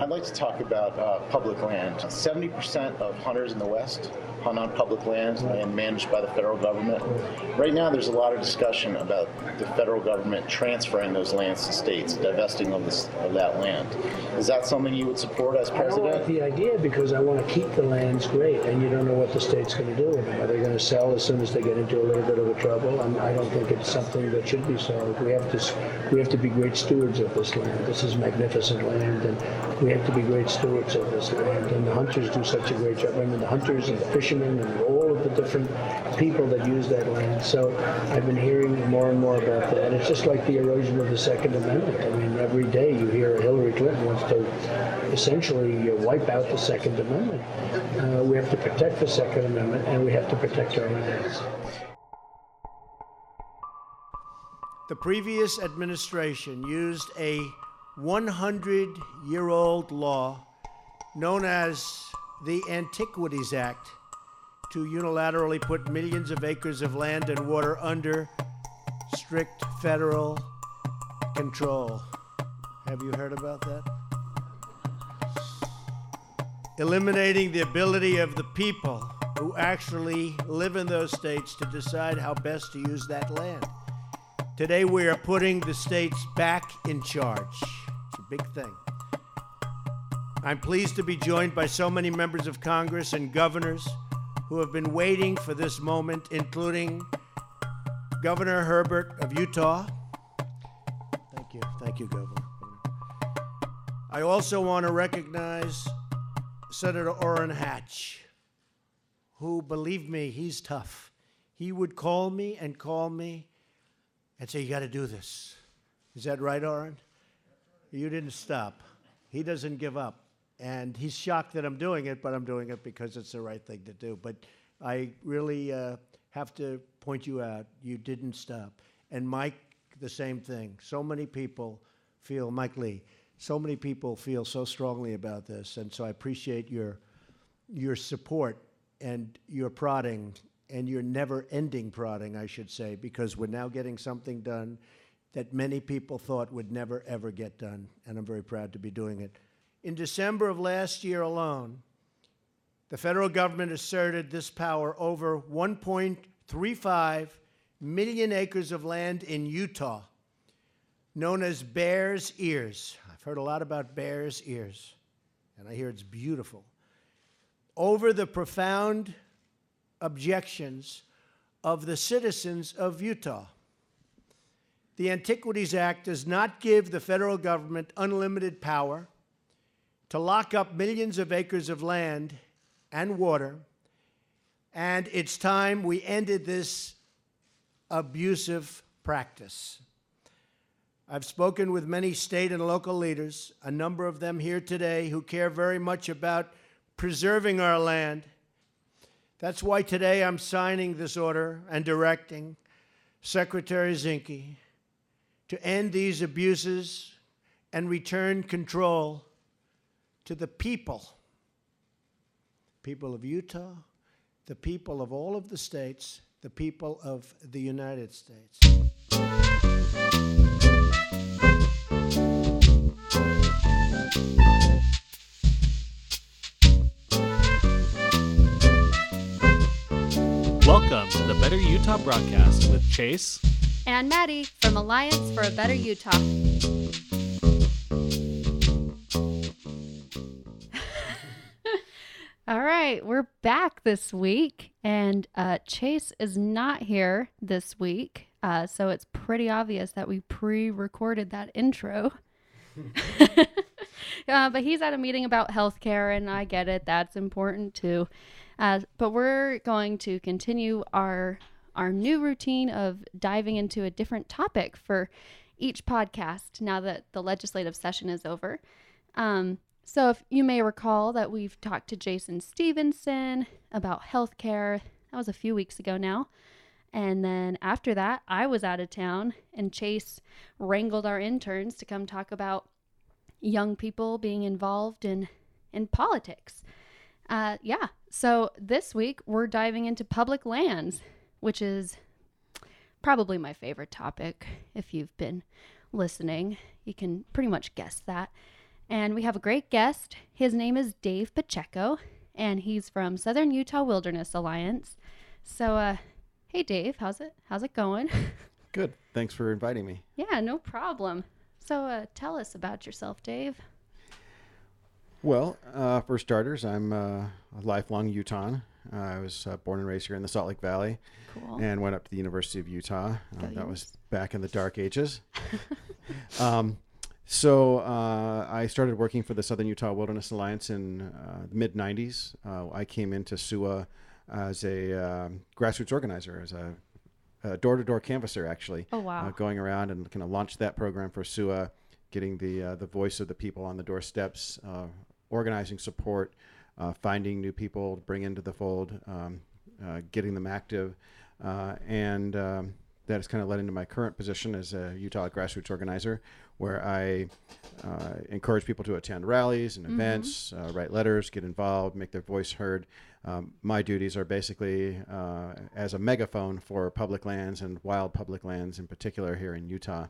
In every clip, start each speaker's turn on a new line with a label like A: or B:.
A: I'd like to talk about uh, public land. 70% of hunters in the West hunt on public lands, land managed by the federal government. Right now, there's a lot of discussion about the federal government transferring those lands to states, divesting of, this, of that land. Is that something you would support as
B: I don't
A: president?
B: like the idea because I want to keep the lands great, and you don't know what the state's going to do with them. Are they going to sell as soon as they get into a little bit of a trouble? And I don't think it's something that should be sold. We have to, we have to be great stewards of this land. This is magnificent land, and we have to be great stewards of this land. And the hunters do such a great job. I mean, the hunters and the fishermen and all of the different people that use that land. So I've been hearing more and more about that. It's just like the erosion of the Second Amendment. I mean, every day you hear Hillary Clinton wants to essentially uh, wipe out the Second Amendment. Uh, we have to protect the Second Amendment, and we have to protect our lands.
C: The previous administration used a 100 year old law known as the Antiquities Act to unilaterally put millions of acres of land and water under strict federal control. Have you heard about that? Eliminating the ability of the people who actually live in those states to decide how best to use that land. Today we are putting the states back in charge. It's a big thing. I'm pleased to be joined by so many members of Congress and governors who have been waiting for this moment, including Governor Herbert of Utah. Thank you. Thank you, Governor. I also want to recognize Senator Orrin Hatch, who, believe me, he's tough. He would call me and call me and say, You got to do this. Is that right, Orrin? You didn't stop. He doesn't give up. And he's shocked that I'm doing it, but I'm doing it because it's the right thing to do. But I really uh, have to point you out. You didn't stop. And Mike, the same thing. So many people feel, Mike Lee, so many people feel so strongly about this. And so I appreciate your, your support and your prodding and your never ending prodding, I should say, because we're now getting something done that many people thought would never, ever get done. And I'm very proud to be doing it. In December of last year alone, the federal government asserted this power over 1.35 million acres of land in Utah, known as Bears Ears. I've heard a lot about Bears Ears, and I hear it's beautiful. Over the profound objections of the citizens of Utah. The Antiquities Act does not give the federal government unlimited power to lock up millions of acres of land and water, and it's time we ended this abusive practice. I've spoken with many state and local leaders, a number of them here today, who care very much about preserving our land. That's why today I'm signing this order and directing Secretary Zinke to end these abuses and return control to the people people of Utah, the people of all of the states, the people of the United States.
D: Welcome to the Better Utah broadcast with Chase.
E: And Maddie from Alliance for a Better Utah. All right, we're back this week, and uh, Chase is not here this week, uh, so it's pretty obvious that we pre-recorded that intro. uh, but he's at a meeting about healthcare, and I get it; that's important too. Uh, but we're going to continue our our new routine of diving into a different topic for each podcast now that the legislative session is over. Um, so, if you may recall that we've talked to Jason Stevenson about healthcare, that was a few weeks ago now. And then after that, I was out of town, and Chase wrangled our interns to come talk about young people being involved in in politics. Uh, yeah. So this week we're diving into public lands, which is probably my favorite topic. If you've been listening, you can pretty much guess that. And we have a great guest. His name is Dave Pacheco, and he's from Southern Utah Wilderness Alliance. So, uh, hey, Dave, how's it? How's it going?
F: Good. Thanks for inviting me.
E: yeah, no problem. So, uh, tell us about yourself, Dave.
F: Well, uh, for starters, I'm uh, a lifelong Utahn. Uh, I was uh, born and raised here in the Salt Lake Valley
E: Cool.
F: and went up to the University of Utah. Uh, that was back in the dark ages. um, so uh, I started working for the Southern Utah Wilderness Alliance in uh, the mid 90s. Uh, I came into SUWA as a um, grassroots organizer, as a a door-to-door canvasser, actually.
E: Oh, wow.
F: Uh, going around and kind of launched that program for SUWA, getting the uh, the voice of the people on the doorsteps, uh, organizing support, uh, finding new people to bring into the fold, um, uh, getting them active, uh, and um, that has kind of led into my current position as a Utah grassroots organizer, where I uh, encourage people to attend rallies and events, uh, write letters, get involved, make their voice heard. Um, my duties are basically uh, as a megaphone for public lands and wild public lands in particular here in Utah.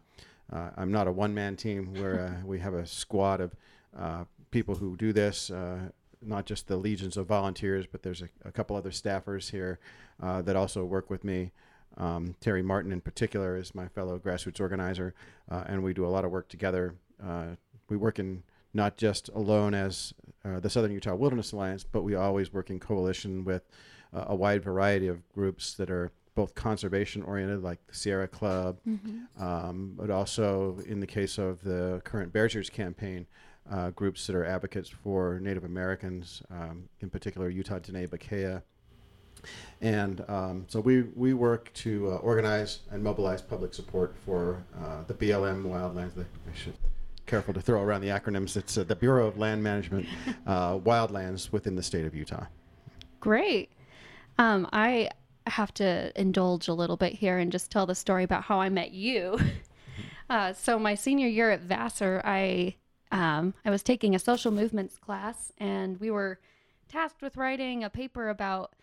F: Uh, I'm not a one man team where uh, we have a squad of uh, people who do this, uh, not just the legions of volunteers, but there's a, a couple other staffers here uh, that also work with me. Um, Terry Martin, in particular, is my fellow grassroots organizer, uh, and we do a lot of work together. Uh, we work in not just alone as uh, the Southern Utah Wilderness Alliance, but we always work in coalition with uh, a wide variety of groups that are both conservation oriented, like the Sierra Club, um, but also in the case of the current Bears Ears campaign, uh, groups that are advocates for Native Americans, um, in particular Utah Diné Bikéyah. And um, so we, we work to uh, organize and mobilize public support for uh, the BLM wildlands. The, I should careful to throw around the acronyms. It's uh, the Bureau of Land Management uh, wildlands within the state of Utah.
E: Great. Um, I have to indulge a little bit here and just tell the story about how I met you. Uh, so my senior year at Vassar, I um, I was taking a social movements class, and we were tasked with writing a paper about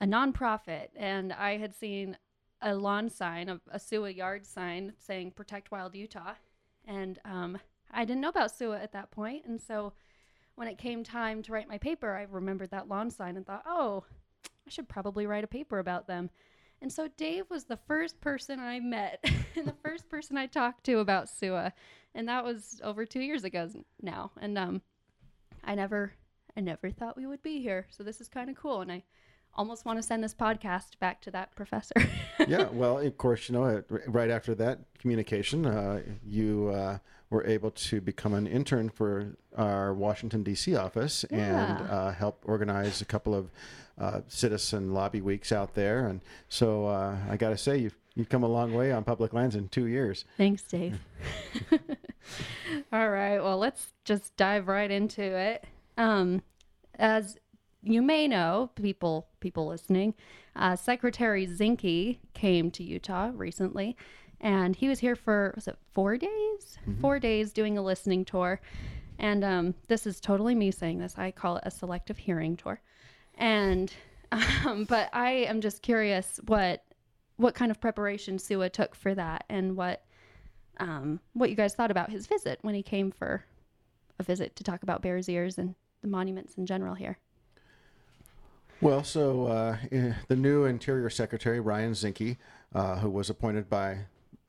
E: a nonprofit, and I had seen a lawn sign, a, a SUWA yard sign saying "Protect Wild Utah," and um, I didn't know about SUWA at that point. and so when it came time to write my paper, I remembered that lawn sign and thought, oh, I should probably write a paper about them. And so Dave was the first person I met and the first person I talked to about SUWA. And that was over two years ago now. And um, I never, I never thought we would be here. So this is kind of cool. And I almost want to send this podcast back to that professor.
F: yeah, well, of course, you know, right after that communication, uh, you uh, were able to become an intern for our Washington, D.C. office and uh, help organize a couple of uh, citizen lobby weeks out there. And so uh, I got to say, you've, you've come a long way on public lands in two years.
E: Thanks, Dave. All right. Well, let's just dive right into it. Um, as you may know, people people listening, uh, Secretary Zinke came to Utah recently, and he was here for was it four days? Four days doing a listening tour, and um, this is totally me saying this. I call it a selective hearing tour, and um, but I am just curious what what kind of preparation SUWA took for that, and what um, what you guys thought about his visit when he came for a visit to talk about Bears Ears and the monuments in general here.
F: Well, so uh, eh, the new Interior Secretary, Ryan Zinke, uh, who was appointed by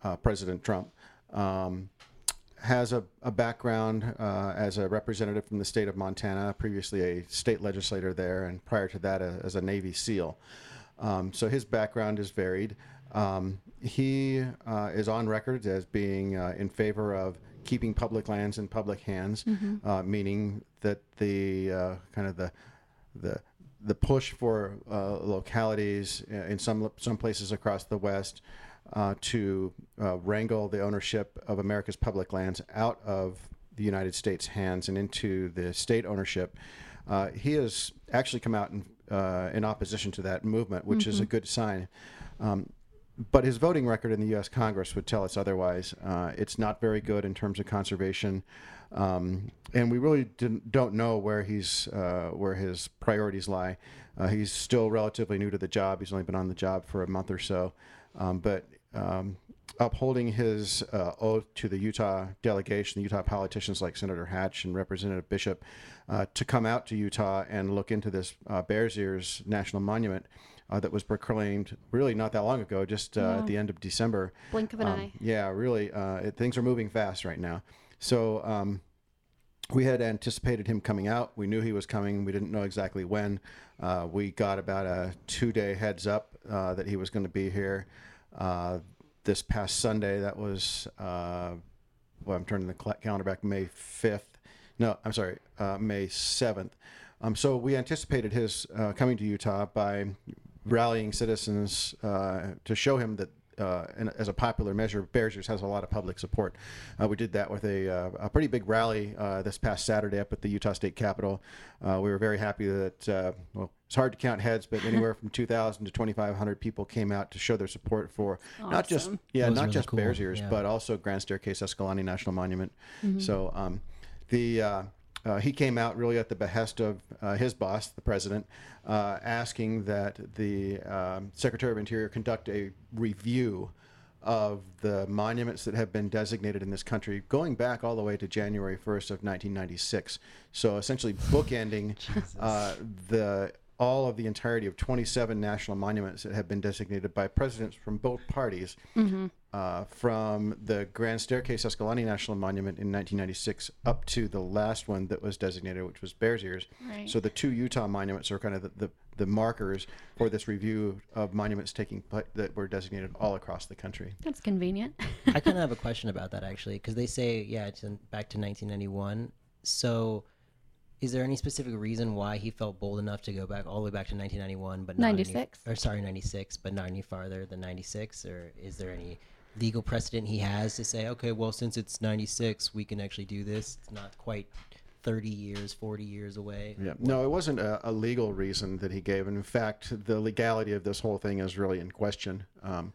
F: uh, President Trump, um, has a, a background uh, as a representative from the state of Montana, previously a state legislator there, and prior to that, a, as a Navy SEAL. Um, so his background is varied. Um, he uh, is on record as being uh, in favor of keeping public lands in public hands, uh, meaning that the uh, kind of the the the push for uh, localities uh, in some some places across the West uh, to uh, wrangle the ownership of America's public lands out of the United States' hands and into the state ownership. Uh, he has actually come out in, uh, in opposition to that movement, which is a good sign. Um, but his voting record in the U.S. Congress would tell us otherwise. Uh, it's not very good in terms of conservation, um, and we really don't know where he's uh, where his priorities lie. Uh, he's still relatively new to the job. He's only been on the job for a month or so, um, but um, upholding his uh, oath to the Utah delegation, the Utah politicians like Senator Hatch and Representative Bishop, uh, to come out to Utah and look into this uh, Bears Ears National Monument uh, that was proclaimed really not that long ago, just uh, at the end of December.
E: Blink of an
F: Um,
E: eye.
F: Yeah, really, uh, it, things are moving fast right now. So um, we had anticipated him coming out. We knew he was coming. We didn't know exactly when. Uh, we got about a two-day heads up uh, that he was going to be here. This past Sunday, that was uh, well, I'm turning the calendar back May 5th. No, I'm sorry, uh, May 7th. Um, so we anticipated his uh, coming to Utah by rallying citizens uh, to show him that. Uh, and as a popular measure, Bears Ears has a lot of public support. Uh, we did that with a, uh, a pretty big rally uh, this past Saturday up at the Utah State Capitol. Uh, we were very happy that, uh, well, it's hard to count heads, but anywhere from 2,000 to 2,500 people came out to show their support for not just yeah, not
G: really
F: just
G: cool,
F: Bears Ears,
G: yeah.
F: but also Grand Staircase Escalante National Monument. So um, the uh, he came out really at the behest of uh, his boss, the president, uh, asking that the um, Secretary of Interior conduct a review of the monuments that have been designated in this country going back all the way to January 1st of 1996. So essentially bookending uh, the all of the entirety of 27 national monuments that have been designated by presidents from both parties uh, from the Grand Staircase Escalante National Monument in 1996 up to the last one that was designated, which was Bears Ears.
E: Right.
F: So the two Utah monuments are kind of the, the, the markers for this review of monuments taking pla- that were designated all across the country.
E: That's convenient.
G: I kind of have a question about that actually, because they say yeah, it's in, back to 1991. So, is there any specific reason why he felt bold enough to go back all the way back to 1991, but not any-
E: 96.
G: or sorry, 96, but not any farther than 96? Or is there any legal precedent he has to say, okay, well, since it's 96, we can actually do this? It's not quite 30 years, 40 years away.
F: Yeah. No, it wasn't a, a legal reason that he gave. And in fact, the legality of this whole thing is really in question. Um,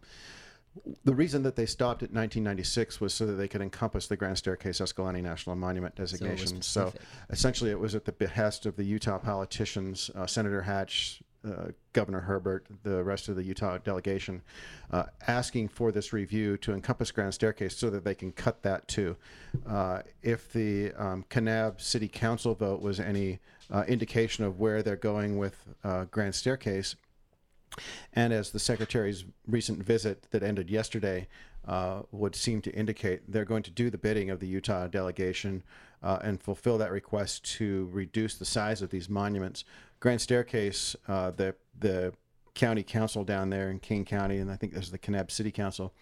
F: the reason that they stopped at 1996 was so that they could encompass the Grand Staircase Escalante National Monument designation. So,
G: specific.
F: essentially, it was at the behest of the Utah politicians, uh, Senator Hatch, uh, Governor Herbert, the rest of the Utah delegation, uh, asking for this review to encompass Grand Staircase so that they can cut that too. Uh, if the um, Kanab City Council vote was any uh, indication of where they're going with uh, Grand Staircase, and as the secretary's recent visit that ended yesterday uh, would seem to indicate, they're going to do the bidding of the Utah delegation uh, and fulfill that request to reduce the size of these monuments. Grand Staircase, uh, the the county council down there in Kane County, and I think this is the Kanab City Council,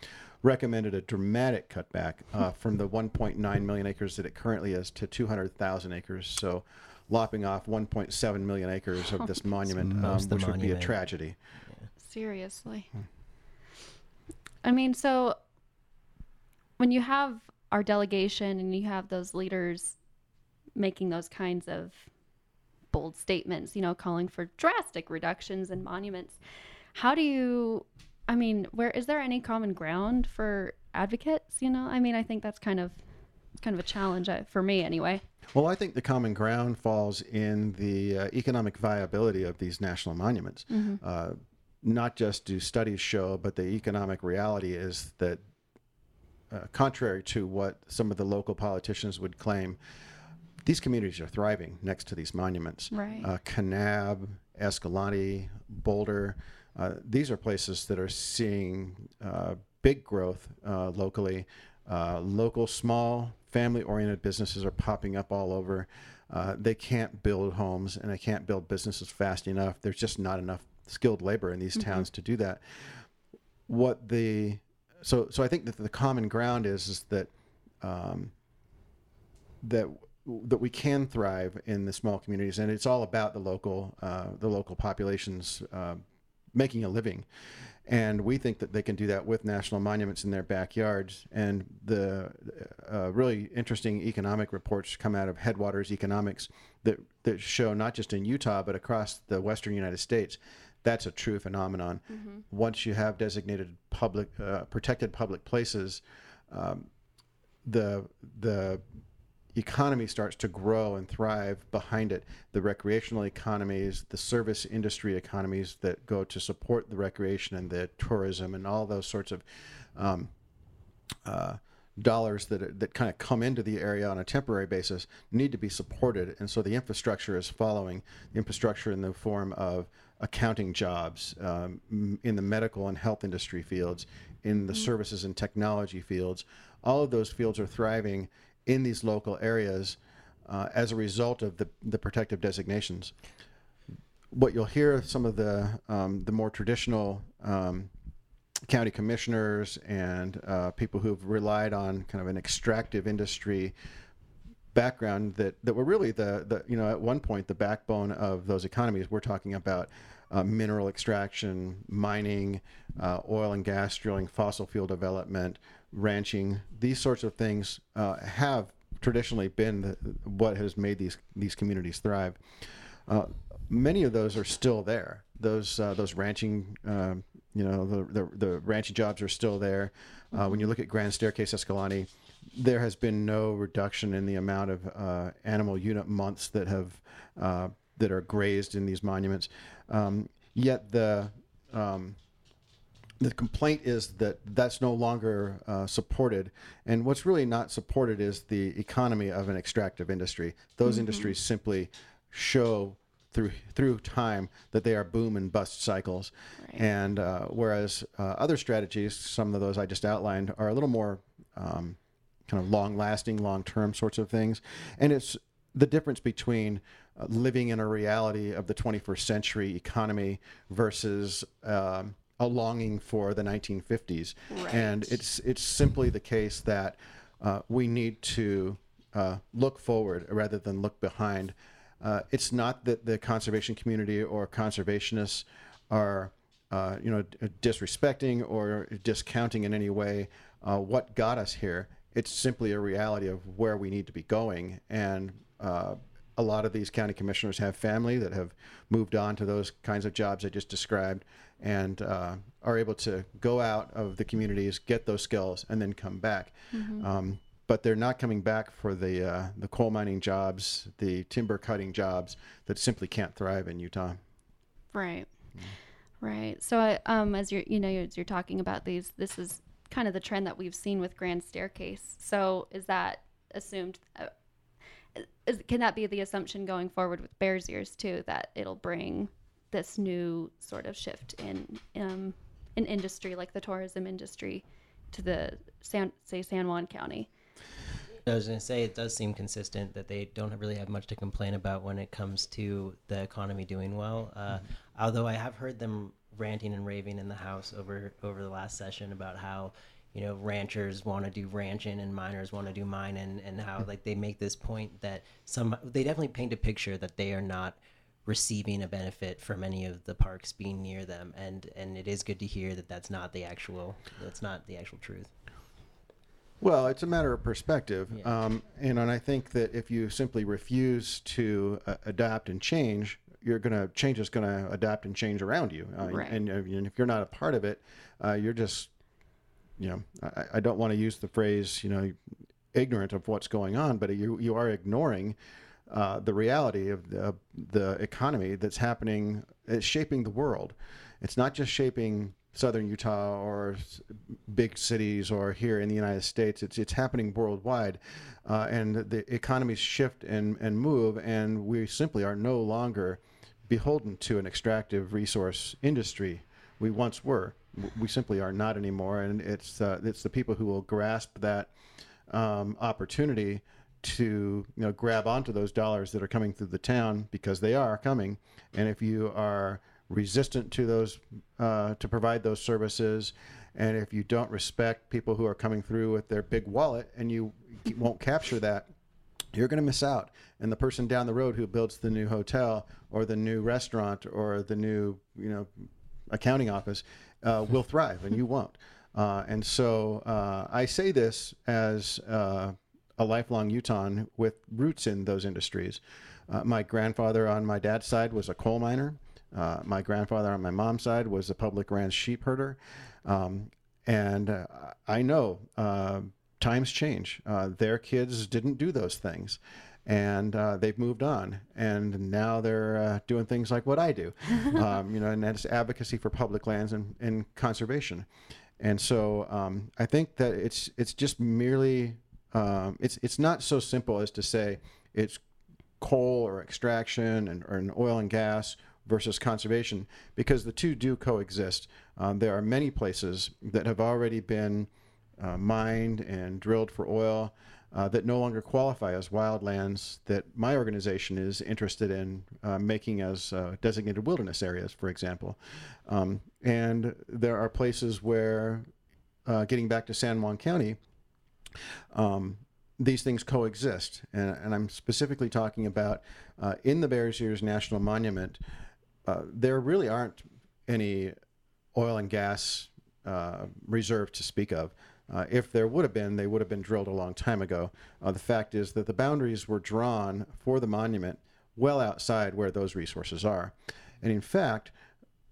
F: recommended a dramatic cutback uh, from the 1.9 million acres that it currently is to 200,000 acres. So, lopping off 1.7 million acres of this monument, um,
G: most of the
F: which would be a
G: monument.
F: tragedy.
E: Seriously. I mean, so when you have our delegation and you have those leaders making those kinds of bold statements, you know, calling for drastic reductions in monuments, how do you I mean, where is there any common ground for advocates, you know? I mean, I think that's kind of it's kind of a challenge uh, for me anyway.
F: Well, I think the common ground falls in the uh, economic viability of these national monuments. Uh, not just do studies show, but the economic reality is that, uh, contrary to what some of the local politicians would claim, these communities are thriving next to these monuments.
E: Right.
F: Uh, Kanab, Escalante, Boulder, uh, these are places that are seeing uh, big growth uh, locally. Uh, local, small, family oriented businesses are popping up all over. Uh, they can't build homes and they can't build businesses fast enough. There's just not enough skilled labor in these towns to do that. What the so so I think that the common ground is is that um, that that we can thrive in the small communities, and it's all about the local uh, the local populations uh, making a living. And we think that they can do that with national monuments in their backyards. And the uh, really interesting economic reports come out of Headwaters Economics that, that show not just in Utah, but across the western United States, that's a true phenomenon. Once you have designated public, uh, protected public places, um, the the economy starts to grow and thrive behind it. The recreational economies, the service industry economies that go to support the recreation and the tourism and all those sorts of um, uh, dollars that that kind of come into the area on a temporary basis need to be supported, and so the infrastructure is following. The infrastructure in the form of accounting jobs um, in the medical and health industry fields, in the services and technology fields. All of those fields are thriving in these local areas uh, as a result of the, the protective designations. What you'll hear some of the um, the more traditional um, county commissioners and uh, people who've relied on kind of an extractive industry background that, that were really the, the you know at one point the backbone of those economies. We're talking about uh, mineral extraction mining uh, oil and gas drilling fossil fuel development ranching these sorts of things uh, have traditionally been the, what has made these these communities thrive uh, many of those are still there. Those uh, those ranching, um, you know, the, the the ranching jobs are still there. Uh, when you look at Grand Staircase Escalante, there has been no reduction in the amount of uh, animal unit months that have uh, that are grazed in these monuments. Um, yet the um, the complaint is that that's no longer uh, supported. And what's really not supported is the economy of an extractive industry. Those industries simply show through through time that they are boom and bust cycles. And uh, whereas uh, other strategies, some of those I just outlined, are a little more um, kind of long lasting, long term sorts of things. And it's the difference between uh, living in a reality of the 21st century economy versus um, a longing for the 1950s. And it's it's simply the case that uh, we need to uh, look forward rather than look behind. Uh, it's not that the conservation community or conservationists are, uh, you know, disrespecting or discounting in any way uh, what got us here. It's simply a reality of where we need to be going, and uh, a lot of these county commissioners have family that have moved on to those kinds of jobs I just described, and uh, are able to go out of the communities, get those skills, and then come back. Um, but they're not coming back for the uh, the coal mining jobs, the timber cutting jobs that simply can't thrive in Utah.
E: Right. Right. So, I, um, as you're, you know, as you're talking about these, this is kind of the trend that we've seen with Grand Staircase. So, is that assumed? Uh, is, can that be the assumption going forward with Bears Ears too? That it'll bring this new sort of shift in um, an industry like the tourism industry to the San, say San Juan County.
G: I was going to say it does seem consistent that they don't really have much to complain about when it comes to the economy doing well. Uh, Although I have heard them ranting and raving in the House over over the last session about how you know ranchers want to do ranching and miners want to do mining, and how like they make this point that some they definitely paint a picture that they are not receiving a benefit from any of the parks being near them and and it is good to hear that that's not the actual that's not the actual truth
F: Well, it's a matter of perspective,
G: Yeah.
F: um, and, and I think that if you simply refuse to uh, adapt and change, you're gonna change is gonna adapt and change around you, uh,
E: Right.
F: and, and if you're not a part of it, uh, you're just, you know, I, I don't want to use the phrase, you know, ignorant of what's going on, but you you are ignoring uh, the reality of the, the economy that's happening. It's shaping the world. It's not just shaping southern Utah or big cities or here in the United States. It's it's happening worldwide, uh, and the economies shift and and move, and we simply are no longer beholden to an extractive resource industry. We once were. We simply are not anymore, and it's uh, it's the people who will grasp that um, opportunity to you know grab onto those dollars that are coming through the town because they are coming, and if you are resistant to those uh, to provide those services, and if you don't respect people who are coming through with their big wallet and you won't capture that, you're going to miss out. And the person down the road who builds the new hotel or the new restaurant or the new, you know, accounting office uh, will thrive and you won't. Uh, and so uh, I say this as uh, a lifelong Utahn with roots in those industries. Uh, my grandfather on my dad's side was a coal miner. Uh, my grandfather on my mom's side was a public ranch sheep herder. Um, and uh, I know uh, times change. Uh, their kids didn't do those things. And uh, they've moved on, and now they're uh, doing things like what I do, um, you know, and that's advocacy for public lands and, and conservation. And so um, I think that it's it's just merely um, it's it's not so simple as to say it's coal or extraction and or an oil and gas versus conservation because the two do coexist. Um, there are many places that have already been uh, mined and drilled for oil uh, that no longer qualify as wildlands that my organization is interested in uh, making as uh, designated wilderness areas, for example. Um, and there are places where, uh, getting back to San Juan County, um, these things coexist. And, and, I'm specifically talking about uh, in the Bears Ears National Monument, uh, there really aren't any oil and gas reserve to speak of. Uh, if there would have been, they would have been drilled a long time ago. Uh, the fact is that the boundaries were drawn for the monument well outside where those resources are. And in fact,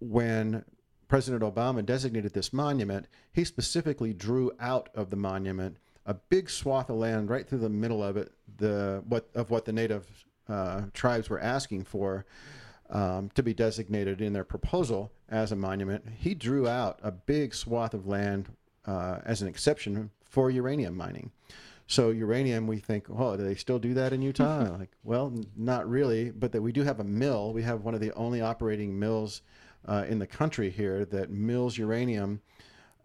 F: when President Obama designated this monument, he specifically drew out of the monument a big swath of land right through the middle of it, the what of what the native uh, tribes were asking for. Um, to be designated in their proposal as a monument, he drew out a big swath of land uh, as an exception for uranium mining. So uranium, we think, oh, do they still do that in Utah? like, well, not really, but that we do have a mill. We have one of the only operating mills uh, in the country here that mills uranium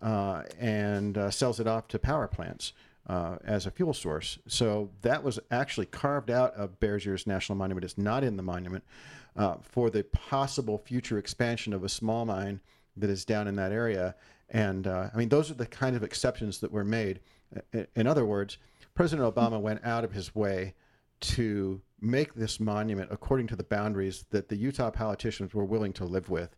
F: uh, and uh, sells it off to power plants. Uh, as a fuel source. So that was actually carved out of Bears Ears National Monument. It's not in the monument uh, for the possible future expansion of a small mine that is down in that area. And uh, I mean, those are the kind of exceptions that were made. In other words, President Obama went out of his way to make this monument according to the boundaries that the Utah politicians were willing to live with.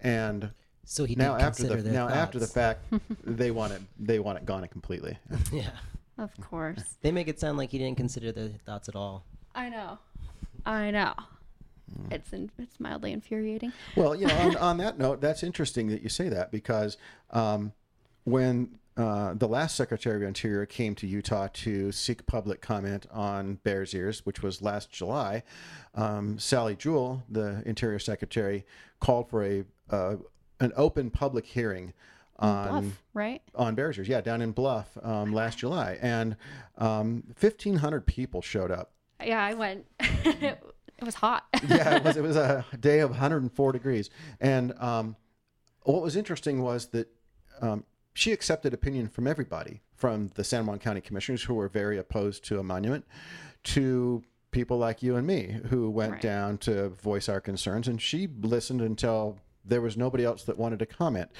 F: And
G: so he
F: now after the
G: now
F: thoughts. after the fact, they want it they want it gone completely.
G: yeah,
E: of course.
G: They make it sound like he didn't consider the thoughts at all.
E: I know, I know. Mm. It's in, it's mildly infuriating.
F: Well, you know, on, on, that note, that's interesting that you say that because um, when uh, the last Secretary of Interior came to Utah to seek public comment on Bears Ears, which was last July, um, Sally Jewell, the Interior Secretary, called for a uh, an open public hearing on
E: Bluff, right
F: on Bears Ears, yeah, down in Bluff um, last July, and um, fifteen hundred people showed up.
E: Yeah, I went. It was hot.
F: yeah, it was. It was a day of 104 degrees, and um, what was interesting was that um, she accepted opinion from everybody, from the San Juan County commissioners who were very opposed to a monument, to people like you and me who went right. down to voice our concerns, and she listened until there was nobody else that wanted to comment.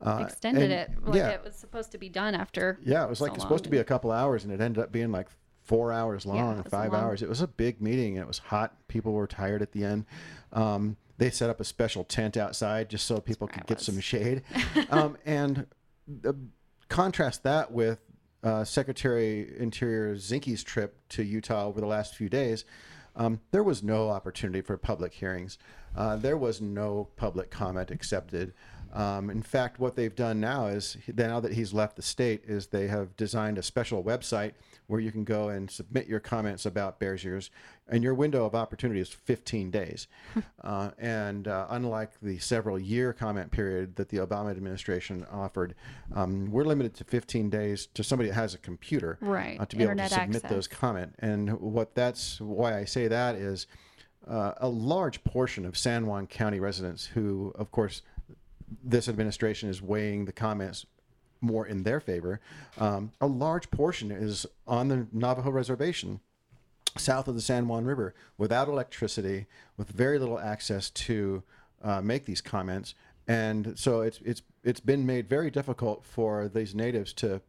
E: Uh, Extended it. Like yeah. it was supposed to be done after.
F: Yeah, it was like so supposed to be a couple hours, and it ended up being like four hours long, yeah, five long. hours. It was a big meeting. It was hot. People were tired at the end. Um, they set up a special tent outside just so people could get some shade. um, and contrast that with uh, Secretary Interior Zinke's trip to Utah over the last few days. Um, there was no opportunity for public hearings. Uh, there was no public comment accepted. Um, in fact, what they've done now is now that he's left the state, is they have designed a special website where you can go and submit your comments about Bears Ears, and your window of opportunity is 15 days. uh, and uh, unlike the several year comment period that the Obama administration offered, um, we're limited to 15 days to somebody that has a computer
E: right.
F: uh, to be Internet able to submit access. those comment. And what that's why I say that is. Uh, a large portion of San Juan County residents who, of course, this administration is weighing the comments more in their favor. Um, a large portion is on the Navajo reservation south of the San Juan River without electricity, with very little access to uh, make these comments. And so it's it's it's been made very difficult for these natives to,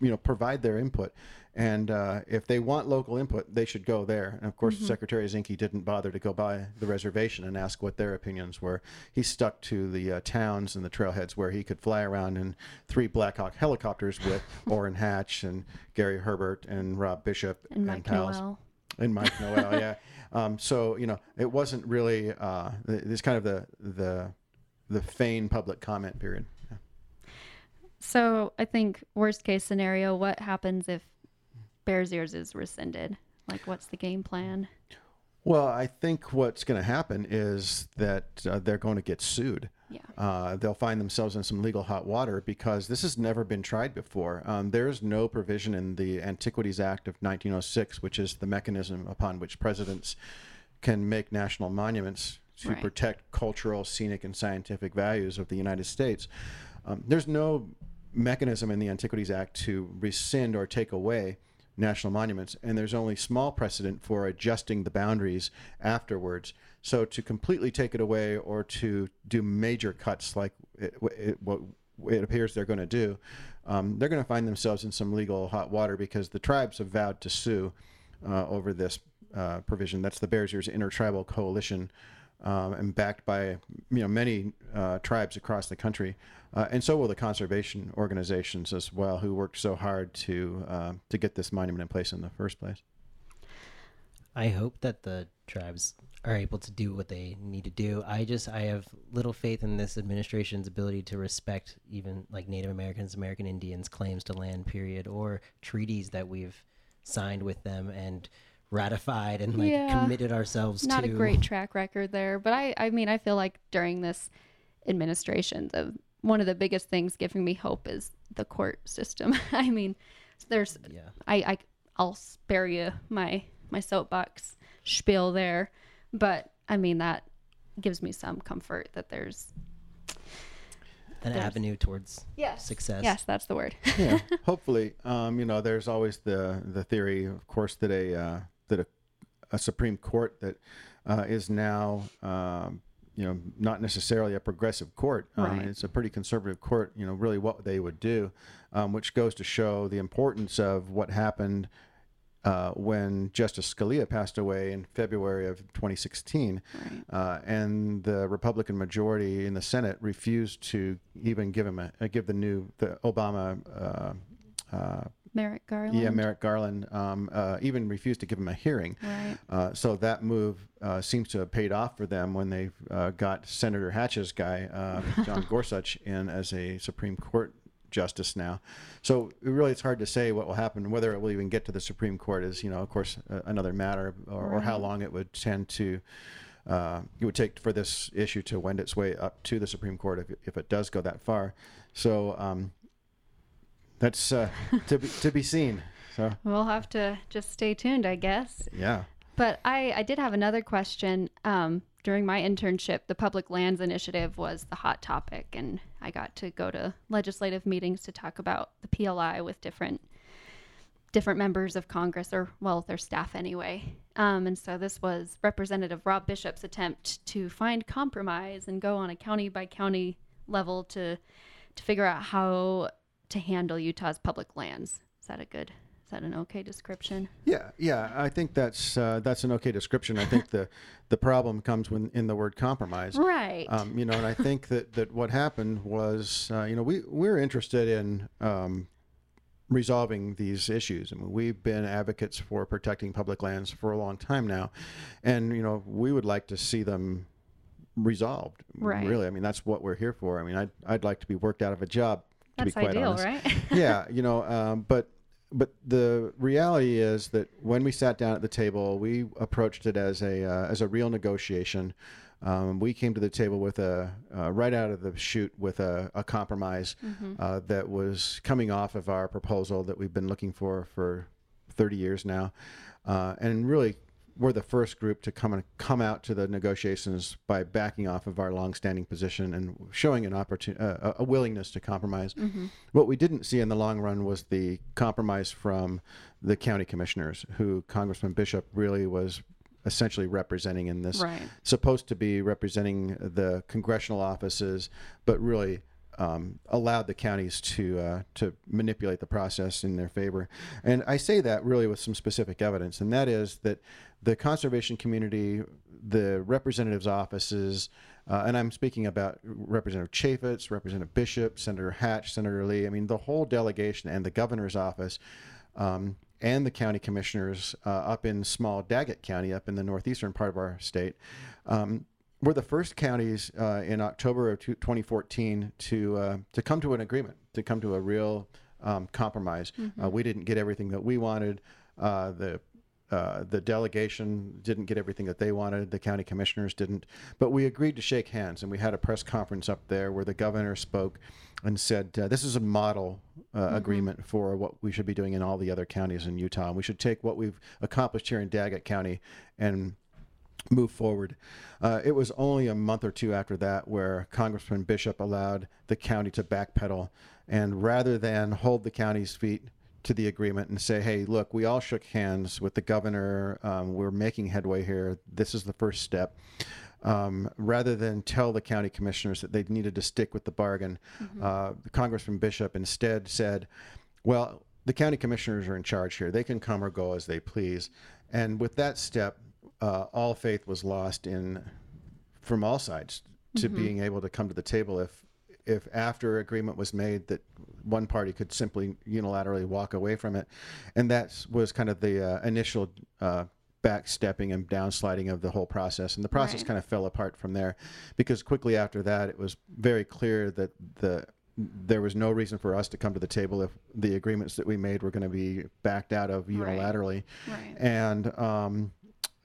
F: you know, provide their input. And uh, if they want local input, they should go there. And of course, mm-hmm. Secretary Zinke didn't bother to go by the reservation and ask what their opinions were. He stuck to the uh, towns and the trailheads where he could fly around in three Black Hawk helicopters with Orrin Hatch and Gary Herbert and Rob Bishop
E: and, and Mike pals. Noel.
F: And Mike Noel, yeah. Um, so you know, it wasn't really uh, this kind of the the the feigned public comment period.
E: So I think worst case scenario, what happens if Bears Ears is rescinded? Like, what's the game plan?
F: Well, I think what's going to happen is that uh, they're going to get sued.
E: Yeah.
F: uh, they'll find themselves in some legal hot water because this has never been tried before. Um, there's no provision in the Antiquities Act of 1906, which is the mechanism upon which presidents can make national monuments to
E: Right.
F: protect cultural, scenic, and scientific values of the United States. Um, there's no mechanism in the Antiquities Act to rescind or take away national monuments, and there's only small precedent for adjusting the boundaries afterwards. So to completely take it away or to do major cuts like it, it, what it appears they're going to do, um, they're going to find themselves in some legal hot water because the tribes have vowed to sue uh, over this uh, provision. That's the Bears Ears Intertribal Coalition, um, and backed by you know many uh, tribes across the country, uh, and so will the conservation organizations as well, who worked so hard to uh, to get this monument in place in the first place.
G: I hope that the tribes are able to do what they need to do. I just I have little faith in this administration's ability to respect even like Native Americans, American Indians' claims to land, period, or treaties that we've signed with them and ratified and like
E: Yeah.
G: committed ourselves
E: Not
G: to.
E: Not a great track record there, but I I mean I feel like during this administration the one of the biggest things giving me hope is the court system. I mean, there's
G: Yeah.
E: I, I I'll spare you my my soapbox spiel there, but I mean that gives me some comfort that there's
G: An
E: There's-
G: avenue towards
E: yes
G: success.
E: Yes, that's the word.
F: yeah, hopefully, um, you know, there's always the the theory, of course, that a uh, that a, a Supreme Court that uh, is now, um, you know, not necessarily a progressive court. Um,
E: Right.
F: It's a pretty conservative court. You know, really what they would do, um, which goes to show the importance of what happened. Uh, when Justice Scalia passed away in February of 2016,
E: Right.
F: uh, and the Republican majority in the Senate refused to even give him a, give the new the Obama uh, uh,
E: Merrick Garland.
F: yeah Merrick Garland um, uh, even refused to give him a hearing.
E: Right.
F: Uh, so that move uh, seems to have paid off for them when they uh, got Senator Hatch's guy uh, John Gorsuch in as a Supreme Court justice now. So really, it's hard to say what will happen. Whether it will even get to the Supreme Court is, you know, of course, uh, another matter, or, or how long it would tend to. Uh, it would take for this issue to wend its way up to the Supreme Court if, if it does go that far. So um, that's uh, to be to be seen. So
E: We'll have to just stay tuned, I guess.
F: yeah.
E: But I, I did have another question. Um, during my internship, the Public Lands Initiative was the hot topic, and I got to go to legislative meetings to talk about the PLI with different different members of Congress, or well, their staff anyway. Um, and so this was Representative Rob Bishop's attempt to find compromise and go on a county by county level to to figure out how to handle Utah's public lands. Is that a good? Is that an okay description?
F: Yeah, yeah, I think that's uh, that's an okay description. I think the the problem comes when in the word compromise.
E: Right.
F: Um, you know, and I think that, that what happened was, uh, you know, we we're interested in um, resolving these issues. I mean, we've been advocates for protecting public lands for a long time now, and you know, we would like to see them resolved.
E: Right.
F: Really, I mean, that's what we're here for. I mean, I'd I'd like to be worked out of a job. To
E: That's
F: be quite
E: ideal,
F: honest.
E: right?
F: yeah, you know, um, but but the reality is that when we sat down at the table, we approached it as a uh, as a real negotiation. Um, we came to the table with a uh, right out of the chute with a, a compromise uh, that was coming off of our proposal that we've been looking for for 30 years now, uh, and really we're the first group to come and come out to the negotiations by backing off of our longstanding position and showing an opportunity, uh, a willingness to compromise. What we didn't see in the long run was the compromise from the county commissioners, who Congressman Bishop really was essentially representing in this
E: Right.
F: supposed to be representing the congressional offices, but really um, allowed the counties to uh, to manipulate the process in their favor. And I say that really with some specific evidence, and that is that the conservation community, the representatives' offices, uh, and I'm speaking about Representative Chaffetz, Representative Bishop, Senator Hatch, Senator Lee. I mean, the whole delegation and the governor's office. Um, and the county commissioners uh, up in small Daggett County, up in the northeastern part of our state, um, were the first counties uh, in October of 2014 to uh, to come to an agreement, to come to a real um, compromise. Uh, we didn't get everything that we wanted. Uh, the uh, the delegation didn't get everything that they wanted. The county commissioners didn't, but we agreed to shake hands, and we had a press conference up there where the governor spoke and said, uh, "This is a model uh, agreement for what we should be doing in all the other counties in Utah. And we should take what we've accomplished here in Daggett County and move forward. Uh, it was only a month or two after that where Congressman Bishop allowed the county to backpedal, and rather than hold the county's feet to the agreement and say, "Hey, look, we all shook hands with the governor. Um, we're making headway here. This is the first step." Um, rather than tell the county commissioners that they needed to stick with the bargain, uh, Congressman Bishop instead said, "Well, the county commissioners are in charge here. They can come or go as they please." And with that step, uh, all faith was lost in from all sides to being able to come to the table if if after agreement was made that one party could simply unilaterally walk away from it and that was kind of the uh, initial uh, backstepping and downsliding of the whole process and the process
E: Right.
F: kind of fell apart from there because quickly after that it was very clear that the there was no reason for us to come to the table if the agreements that we made were going to be backed out of
E: Right.
F: unilaterally
E: Right.
F: and um,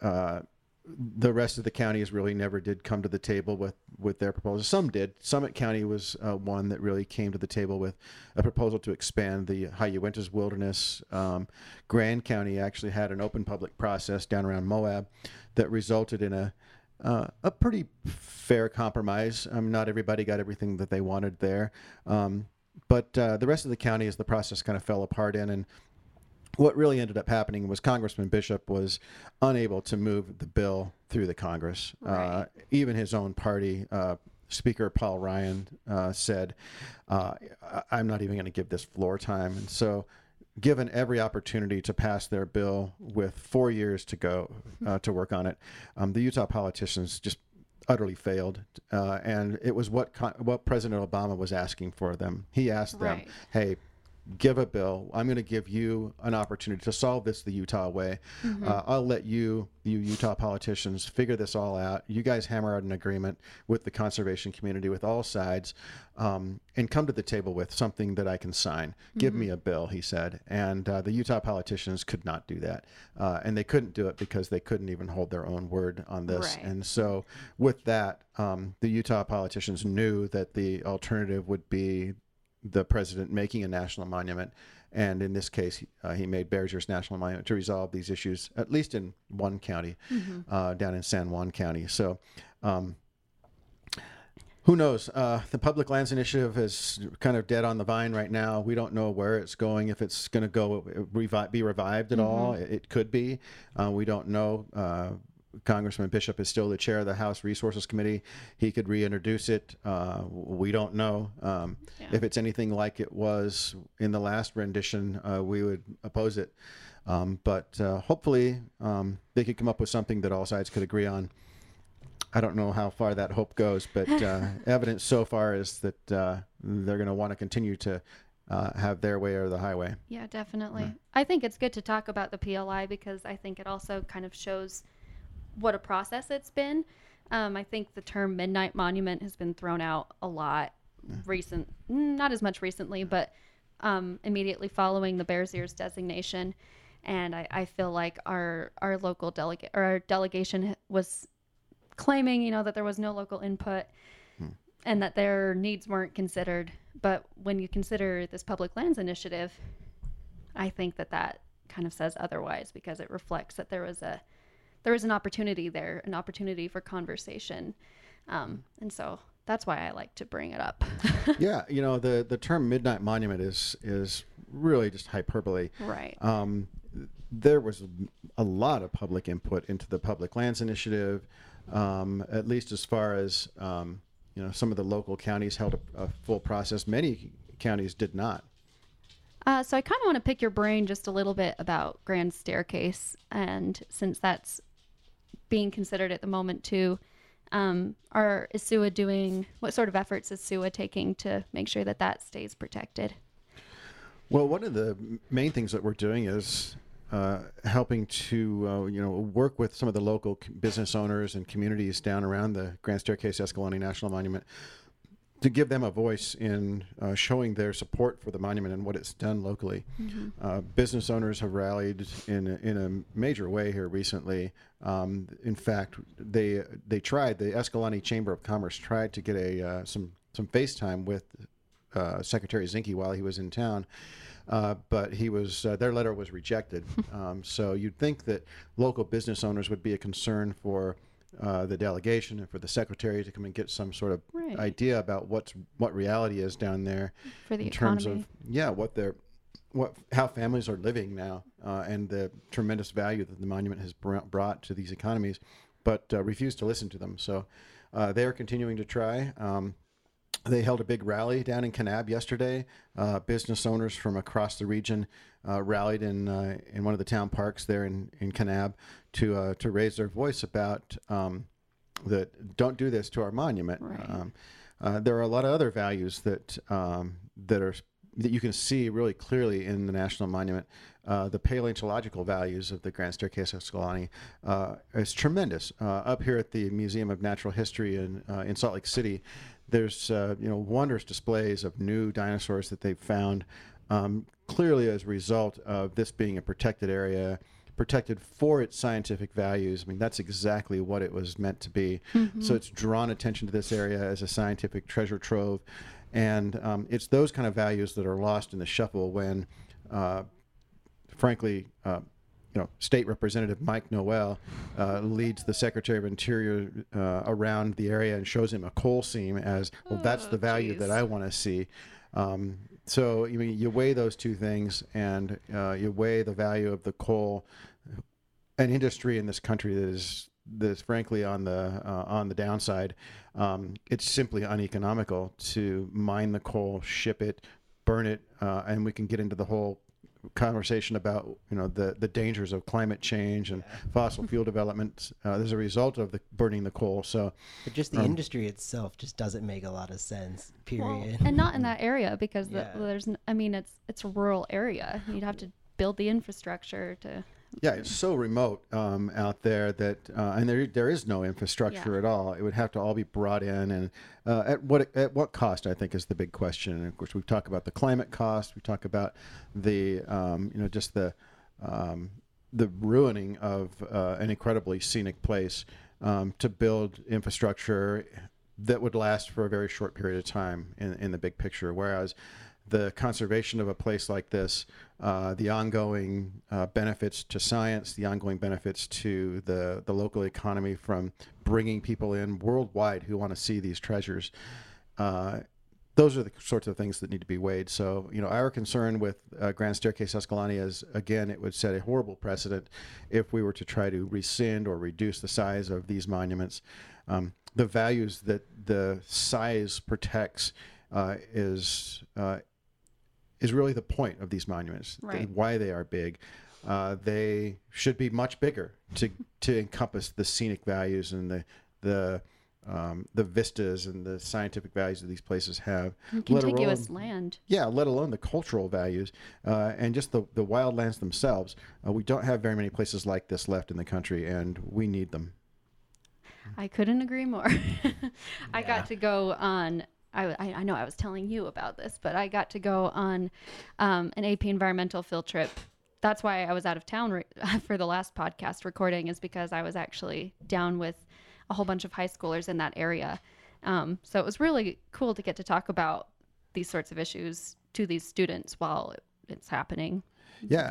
F: uh, the rest of the counties really never did come to the table with with their proposals. Some did. Summit County was uh, one that really came to the table with a proposal to expand the High Uintas Wilderness. Um, Grand County actually had an open public process down around Moab that resulted in a uh, a pretty fair compromise. Um, not everybody got everything that they wanted there, um, but uh, the rest of the county, as the process kind of fell apart in, and what really ended up happening was Congressman Bishop was unable to move the bill through the Congress. Uh, even his own party, uh, Speaker Paul Ryan, uh, said, uh, I- I'm not even going to give this floor time. And so, given every opportunity to pass their bill with four years to go uh, to work on it, um, the Utah politicians just utterly failed. Uh, and it was what, con- what President Obama was asking for them. He asked them,
E: Right.
F: hey, give a bill. I'm going to give you an opportunity to solve this the Utah way. Uh, I'll let you, you Utah politicians, figure this all out. You guys hammer out an agreement with the conservation community, with all sides, um, and come to the table with something that I can sign. Give me a bill, he said. And uh, the Utah politicians could not do that. Uh, and they couldn't do it because they couldn't even hold their own word on this.
E: Right.
F: And so, with that, um, the Utah politicians knew that the alternative would be the president making a national monument. And in this case, he- uh, he made Bears National Monument to resolve these issues, at least in one county, uh, down in San Juan County. So, um, who knows? Uh, the Public Lands Initiative is kind of dead on the vine right now. We don't know where it's going, if it's going to go revi- be revived at all. It, it could be. Uh, we don't know. Congressman Bishop is still the chair of the House Resources Committee. He could reintroduce it. Uh, we don't know. Um,
E: Yeah.
F: If it's anything like it was in the last rendition, uh, we would oppose it. Um, but uh, hopefully, um, they could come up with something that all sides could agree on. I don't know how far that hope goes, but uh, evidence so far is that uh, they're going to want to continue to uh, have their way or the highway.
E: Yeah, definitely. I think it's good to talk about the PLI because I think it also kind of shows what a process it's been. Um, I think the term midnight monument has been thrown out a lot recent, mm, not as much recently, but um, immediately following the Bears Ears designation. And I, I feel like our our local delegate or our delegation was claiming, you know, that there was no local input and that their needs weren't considered. But when you consider this public lands initiative, I think that that kind of says otherwise because it reflects that there was a there was an opportunity there, an opportunity for conversation, um, and so that's why I like to bring it up.
F: yeah, you know the the term midnight monument is is really just hyperbole.
E: right.
F: Um, there was a lot of public input into the public lands initiative, um, at least as far as um, you know. Some of the local counties held a, a full process. Many counties did not.
E: Uh, so I kind of want to pick your brain just a little bit about Grand Staircase, and since that's being considered at the moment too, um, are is SUWA doing what sort of efforts is SUWA taking to make sure that that stays protected?
F: Well, one of the main things that we're doing is uh, helping to uh, you know work with some of the local business owners and communities down around the Grand Staircase Escalante National Monument to give them a voice in uh, showing their support for the monument and what it's done locally. Uh, business owners have rallied in a, in a major way here recently. Um, in fact, they they tried the Escalante Chamber of Commerce tried to get a uh, some some FaceTime with uh, Secretary Zinke while he was in town. Uh, but he was uh, their letter was rejected. um, so you'd think that local business owners would be a concern for uh, the delegation and for the secretary to come and get some sort of
E: Right.
F: idea about what's what reality is down there
E: For the
F: in terms of yeah what they're what how families are living now uh, and the tremendous value that the monument has br- brought to these economies, but uh, refused to listen to them. So uh, they are continuing to try. Um, they held a big rally down in Kanab yesterday. Uh, business owners from across the region uh, rallied in uh, in one of the town parks there in in Kanab to uh, to raise their voice about um, that. Don't do this to our monument.
E: Right.
F: Um, uh, there are a lot of other values that um, that are that you can see really clearly in the national monument. Uh, the paleontological values of the Grand Staircase Escalante uh, is tremendous. Uh, up here at the Museum of Natural History in uh, in Salt Lake City, there's uh, you know wondrous displays of new dinosaurs that they've found. Um, clearly, as a result of this being a protected area, protected for its scientific values. I mean, that's exactly what it was meant to be. So it's drawn attention to this area as a scientific treasure trove, and um, it's those kind of values that are lost in the shuffle when, uh, frankly. Uh, you know, State Representative Mike Noel uh, leads the Secretary of Interior uh, around the area and shows him a coal seam as well. That's the value that. I want to see. Um, so you mean you weigh those two things, and uh, you weigh the value of the coal, an industry in this country that is that is frankly on the uh, on the downside. Um, it's simply uneconomical to mine the coal, ship it, burn it, uh, and we can get into the whole conversation about you know the the dangers of climate change and fossil fuel development uh, as a result of the burning the coal. So
G: But just the industry itself just doesn't make a lot of sense.
E: Well,
G: Period.
E: and not in that area because the,
G: Yeah.
E: there's n- I mean it's it's a rural area. You'd have to build the infrastructure to
F: Yeah, it's so remote um, out there that, uh, and there there is no infrastructure
E: Yeah.
F: at all. It would have to all be brought in, and uh, at what at what cost? I think is the big question. And of course, we talk about the climate cost. We talk about the um, you know just the um, the ruining of uh, an incredibly scenic place um, to build infrastructure that would last for a very short period of time in, in the big picture. Whereas the conservation of a place like this, uh, the ongoing uh, benefits to science, the ongoing benefits to the, the local economy from bringing people in worldwide who want to see these treasures. Uh, those are the sorts of things that need to be weighed. So, you know, our concern with uh, Grand Staircase Escalante is, again, it would set a horrible precedent if we were to try to rescind or reduce the size of these monuments. Um, the values that the size protects uh, is uh, is really the point of these monuments. th-
E: Right.
F: why they are big. Uh, they should be much bigger to to encompass the scenic values and the the um, the vistas and the scientific values that these places have. let
E: contiguous
F: alone-
E: land.
F: yeah, let alone the cultural values uh, and just the, the wildlands themselves. Uh, we don't have very many places like this left in the country, and we need them.
E: I couldn't agree more. I got to go on. I, I know I was telling you about this, but I got to go on um, an AP environmental field trip. That's why I was out of town re- for the last podcast recording, is because I was actually down with a whole bunch of high schoolers in that area. Um, so it was really cool to get to talk about these sorts of issues to these students while it's happening.
F: Yeah,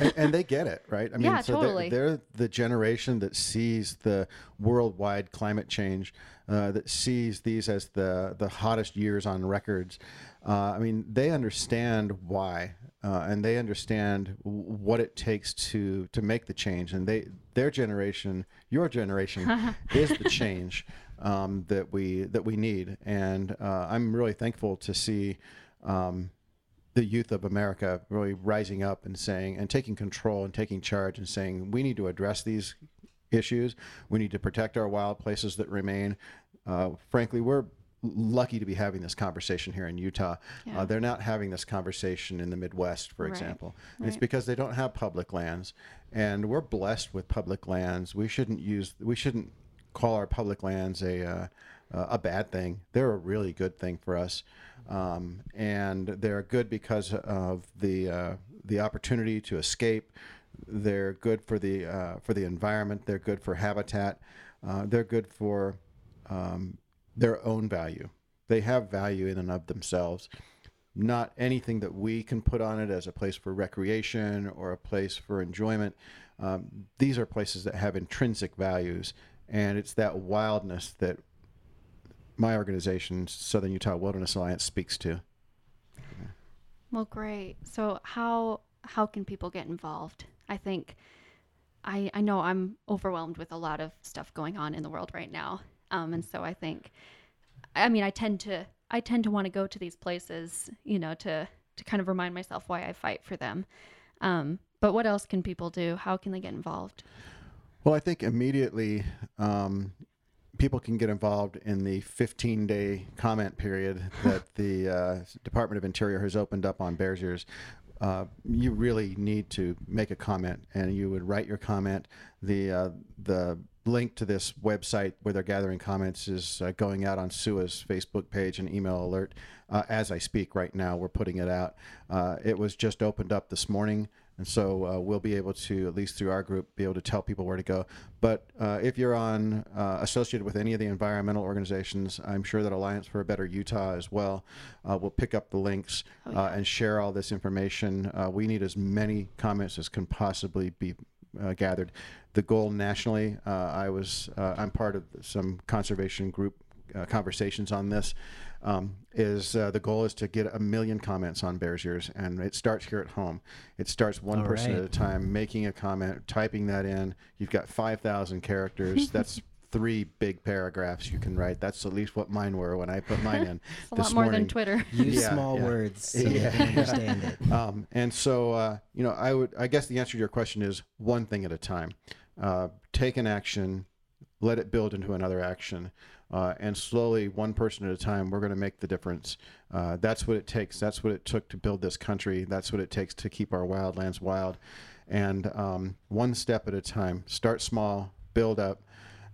F: and, and- they get it, right? I mean,
E: Yeah,
F: so they're- They're, the generation that sees the worldwide climate change, uh, that sees these as the the hottest years on records. Uh, I mean, they understand why, uh, and they understand w- what it takes to to make the change. And they, their generation, your generation, is the change um, that we that we need. And uh, I'm really thankful to see. Um, the youth of America really rising up and saying and taking control and taking charge and saying we need to address these issues. We need to protect our wild places that remain. Uh, frankly, we're lucky to be having this conversation here in Utah.
E: Yeah.
F: Uh, they're not having this conversation in the Midwest, for
E: Right.
F: example. It's because they don't have public lands, and we're blessed with public lands. We shouldn't use we shouldn't call our public lands a uh, uh, a bad thing. They're a really good thing for us, um, and they're good because of the uh, the opportunity to escape. They're good for the uh, for the environment. They're good for habitat. Uh, they're good for um, their own value. They have value in and of themselves. Not anything that we can put on it as a place for recreation or a place for enjoyment. Um, these are places that have intrinsic values, and it's that wildness that my organization, Southern Utah Wilderness Alliance, speaks to.
E: Well, great. So how how can people get involved? I think I I know I'm overwhelmed with a lot of stuff going on in the world right now. Um, and so I think I mean I tend to I tend to want to go to these places, you know, to to kind of remind myself why I fight for them. Um, but what else can people do? How can they get involved?
F: Well, I think immediately um, people can get involved in the 15 day comment period that the uh, Department of Interior has opened up on Bears Ears. Uh, you really need to make a comment, and you would write your comment. The uh, the link to this website where they're gathering comments is uh, going out on SUWA's Facebook page and email alert. Uh, as I speak right now, we're putting it out. Uh, it was just opened up this morning. And so uh, we'll be able to, at least through our group, be able to tell people where to go. But uh, if you're on uh, associated with any of the environmental organizations, I'm sure that Alliance for a Better Utah as well uh, will pick up the links uh, and share all this information. Uh, we need as many comments as can possibly be uh, gathered. The goal nationally, uh, I was, uh, I'm part of some conservation group uh, conversations on this. Um, is uh, the goal is to get a million comments on Bears Ears, and it starts here at home. It starts one
G: All
F: person
G: right.
F: at a time, making a comment, typing that in. You've got five thousand characters. That's three big paragraphs you can write. That's at least what mine were when I put mine in.
E: It's a lot more
F: morning.
E: than Twitter.
G: Use
F: Yeah,
G: small
F: yeah.
G: words so
F: Yeah.
G: they can understand it.
F: Um, and so, uh, you know, I would, I guess the answer to your question is one thing at a time. Uh, take an action, let it build into another action, uh, and slowly, one person at a time, we're going to make the difference. Uh, that's what it takes. That's what it took to build this country. That's what it takes to keep our wildlands wild. And um, one step at a time. Start small, build up,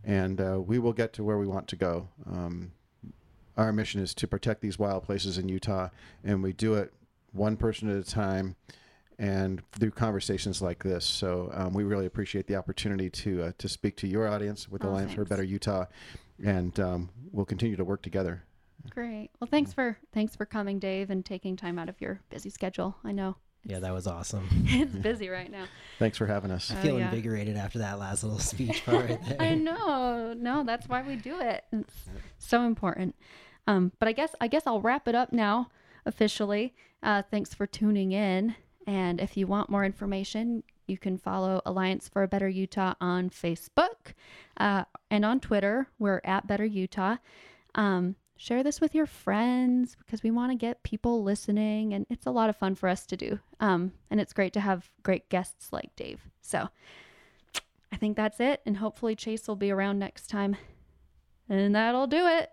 F: and uh, we will get to where we want to go. Um, our mission is to protect these wild places in Utah, and we do it one person at a time and through conversations like this. So um, we really appreciate the opportunity to uh, to speak to your audience with
E: Oh,
F: Alliance for a. Better Utah, and um, we'll continue to work together.
E: Great. Well, thanks for thanks for coming, Dave, and taking time out of your busy schedule. I know
G: Yeah, that was awesome.
E: it's busy right now.
F: Thanks for having us.
G: I
E: Oh,
G: feel
E: yeah.
G: invigorated after that last little speech part right there.
E: I know. No, that's why we do it. It's so important. Um, but I guess I guess I'll wrap it up now officially. Uh, thanks for tuning in. And if you want more information, you can follow Alliance for a Better Utah on Facebook uh, and on Twitter. We're at Better Utah. Um, share this with your friends because we want to get people listening, and it's a lot of fun for us to do. Um, and it's great to have great guests like Dave. So I think that's it. And hopefully Chase will be around next time. And that'll do it.